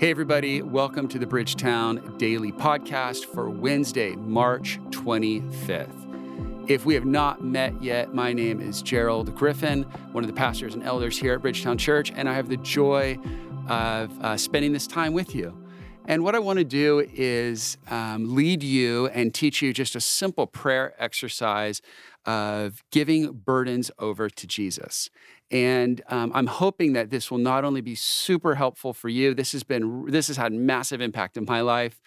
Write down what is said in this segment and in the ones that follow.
Hey, everybody, welcome to the Bridgetown Daily Podcast for Wednesday, March 25th. If we have not met yet, my name is Gerald Griffin, one of the pastors and elders here at Bridgetown Church, and I have the joy of uh, spending this time with you. And what I want to do is um, lead you and teach you just a simple prayer exercise of giving burdens over to Jesus. And um, I'm hoping that this will not only be super helpful for you. This has been this has had massive impact in my life.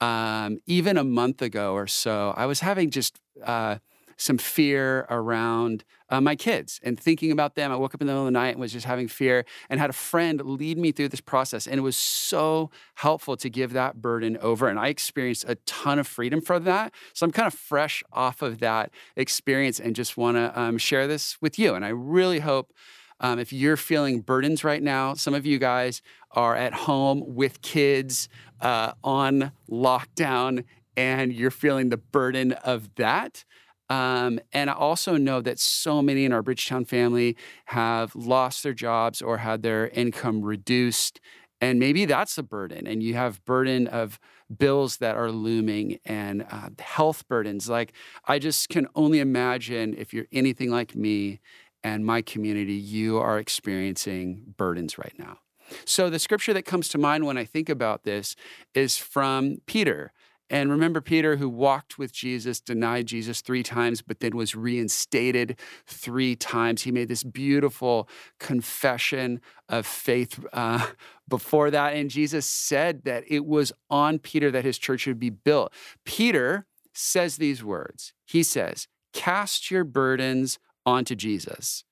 Um, even a month ago or so, I was having just uh, some fear around uh, my kids and thinking about them. I woke up in the middle of the night and was just having fear and had a friend lead me through this process. And it was so helpful to give that burden over. And I experienced a ton of freedom from that. So I'm kind of fresh off of that experience and just want to um, share this with you. And I really hope. Um, if you're feeling burdens right now, some of you guys are at home with kids uh, on lockdown and you're feeling the burden of that. Um, and I also know that so many in our Bridgetown family have lost their jobs or had their income reduced. And maybe that's a burden, and you have burden of bills that are looming and uh, health burdens. Like, I just can only imagine if you're anything like me and my community, you are experiencing burdens right now. So, the scripture that comes to mind when I think about this is from Peter. And remember Peter, who walked with Jesus, denied Jesus three times, but then was reinstated three times. He made this beautiful confession of faith uh, before that. And Jesus said that it was on Peter that his church would be built. Peter says these words He says, Cast your burdens onto Jesus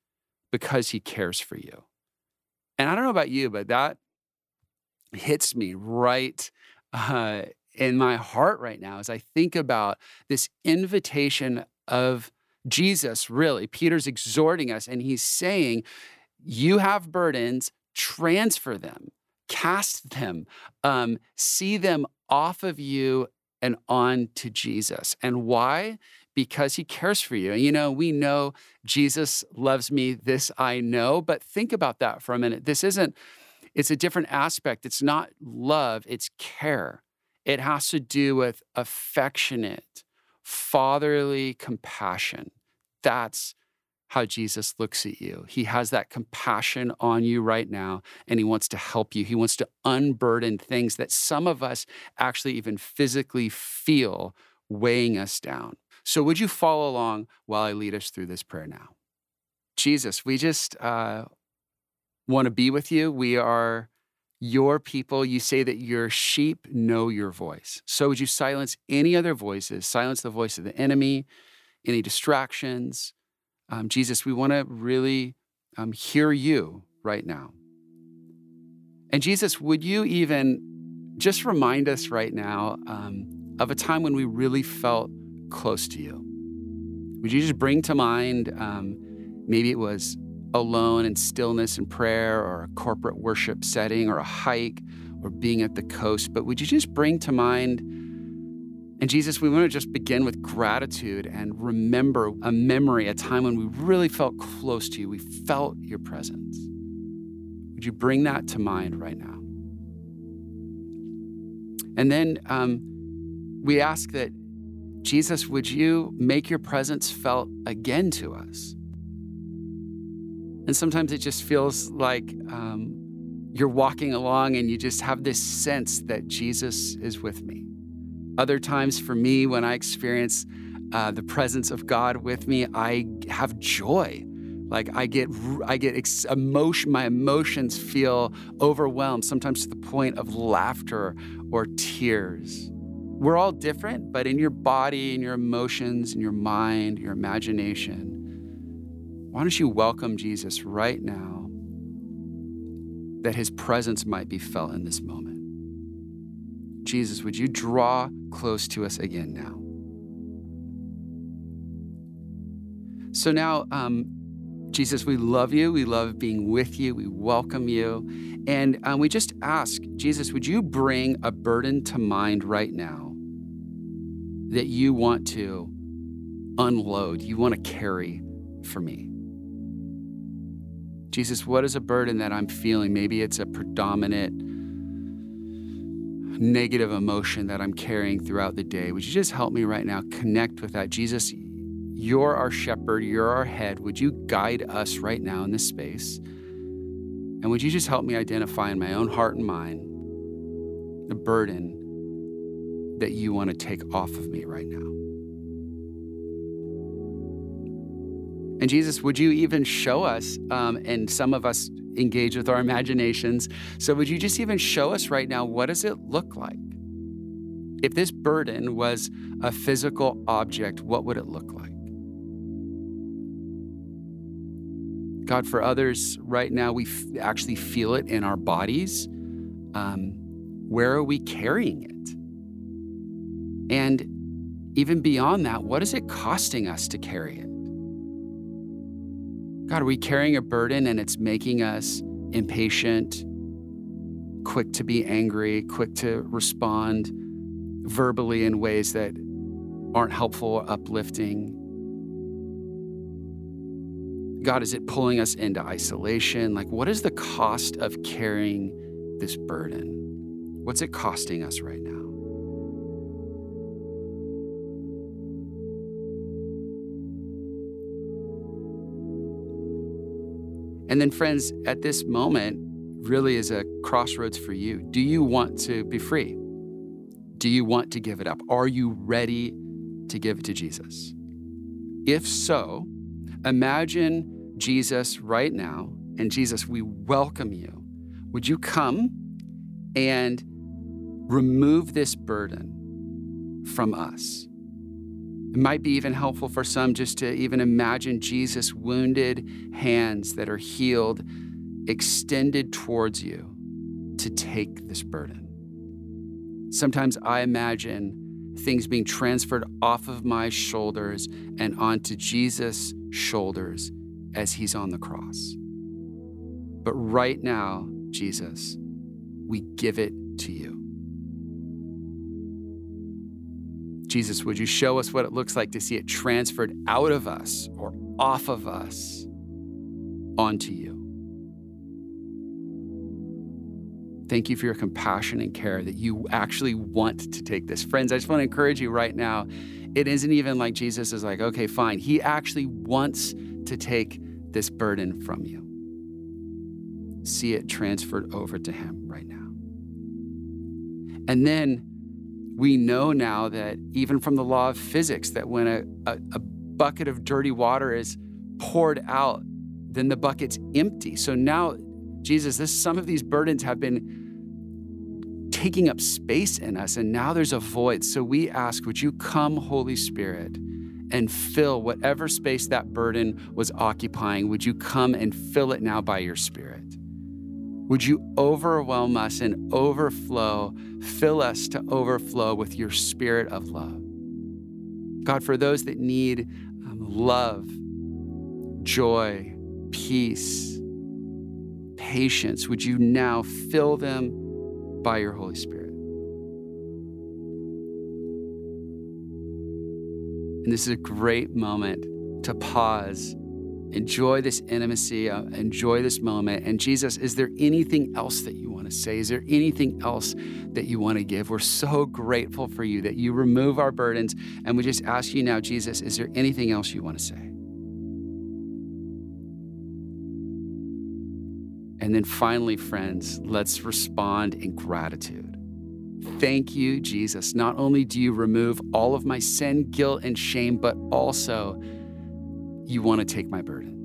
because he cares for you. And I don't know about you, but that hits me right. Uh, in my heart right now as I think about this invitation of Jesus, really. Peter's exhorting us and he's saying, You have burdens, transfer them, cast them, um, see them off of you and on to Jesus. And why? Because he cares for you. And you know, we know Jesus loves me, this I know, but think about that for a minute. This isn't, it's a different aspect. It's not love, it's care. It has to do with affectionate, fatherly compassion. That's how Jesus looks at you. He has that compassion on you right now, and He wants to help you. He wants to unburden things that some of us actually even physically feel weighing us down. So, would you follow along while I lead us through this prayer now? Jesus, we just uh, want to be with you. We are your people, you say that your sheep know your voice. So would you silence any other voices, silence the voice of the enemy, any distractions? Um, Jesus, we want to really um, hear you right now. And Jesus, would you even just remind us right now um, of a time when we really felt close to you? Would you just bring to mind, um, maybe it was alone in stillness and prayer or a corporate worship setting or a hike or being at the coast, but would you just bring to mind? And Jesus, we want to just begin with gratitude and remember a memory, a time when we really felt close to you. We felt your presence. Would you bring that to mind right now? And then um, we ask that, Jesus, would you make your presence felt again to us? And sometimes it just feels like um, you're walking along and you just have this sense that Jesus is with me. Other times for me, when I experience uh, the presence of God with me, I have joy. Like I get, I get ex- emotion. My emotions feel overwhelmed, sometimes to the point of laughter or tears. We're all different, but in your body, in your emotions, in your mind, your imagination, why don't you welcome Jesus right now that his presence might be felt in this moment? Jesus, would you draw close to us again now? So now, um, Jesus, we love you. We love being with you. We welcome you. And um, we just ask, Jesus, would you bring a burden to mind right now that you want to unload, you want to carry for me? Jesus, what is a burden that I'm feeling? Maybe it's a predominant negative emotion that I'm carrying throughout the day. Would you just help me right now connect with that? Jesus, you're our shepherd, you're our head. Would you guide us right now in this space? And would you just help me identify in my own heart and mind the burden that you want to take off of me right now? And Jesus, would you even show us, um, and some of us engage with our imaginations. So would you just even show us right now what does it look like? If this burden was a physical object, what would it look like? God, for others right now, we f- actually feel it in our bodies. Um, where are we carrying it? And even beyond that, what is it costing us to carry it? God, are we carrying a burden and it's making us impatient, quick to be angry, quick to respond verbally in ways that aren't helpful or uplifting? God, is it pulling us into isolation? Like, what is the cost of carrying this burden? What's it costing us right now? And then, friends, at this moment really is a crossroads for you. Do you want to be free? Do you want to give it up? Are you ready to give it to Jesus? If so, imagine Jesus right now, and Jesus, we welcome you. Would you come and remove this burden from us? It might be even helpful for some just to even imagine Jesus' wounded hands that are healed extended towards you to take this burden. Sometimes I imagine things being transferred off of my shoulders and onto Jesus' shoulders as he's on the cross. But right now, Jesus, we give it to you. Jesus, would you show us what it looks like to see it transferred out of us or off of us onto you? Thank you for your compassion and care that you actually want to take this. Friends, I just want to encourage you right now. It isn't even like Jesus is like, okay, fine. He actually wants to take this burden from you. See it transferred over to him right now. And then we know now that even from the law of physics, that when a, a, a bucket of dirty water is poured out, then the bucket's empty. So now, Jesus, this some of these burdens have been taking up space in us, and now there's a void. So we ask, would you come, Holy Spirit, and fill whatever space that burden was occupying? Would you come and fill it now by your Spirit? Would you overwhelm us and overflow, fill us to overflow with your spirit of love? God, for those that need um, love, joy, peace, patience, would you now fill them by your Holy Spirit? And this is a great moment to pause enjoy this intimacy, uh, enjoy this moment. And Jesus, is there anything else that you want to say? Is there anything else that you want to give? We're so grateful for you that you remove our burdens. And we just ask you now, Jesus, is there anything else you want to say? And then finally, friends, let's respond in gratitude. Thank you, Jesus. Not only do you remove all of my sin, guilt, and shame, but also you want to take my burdens. Amen.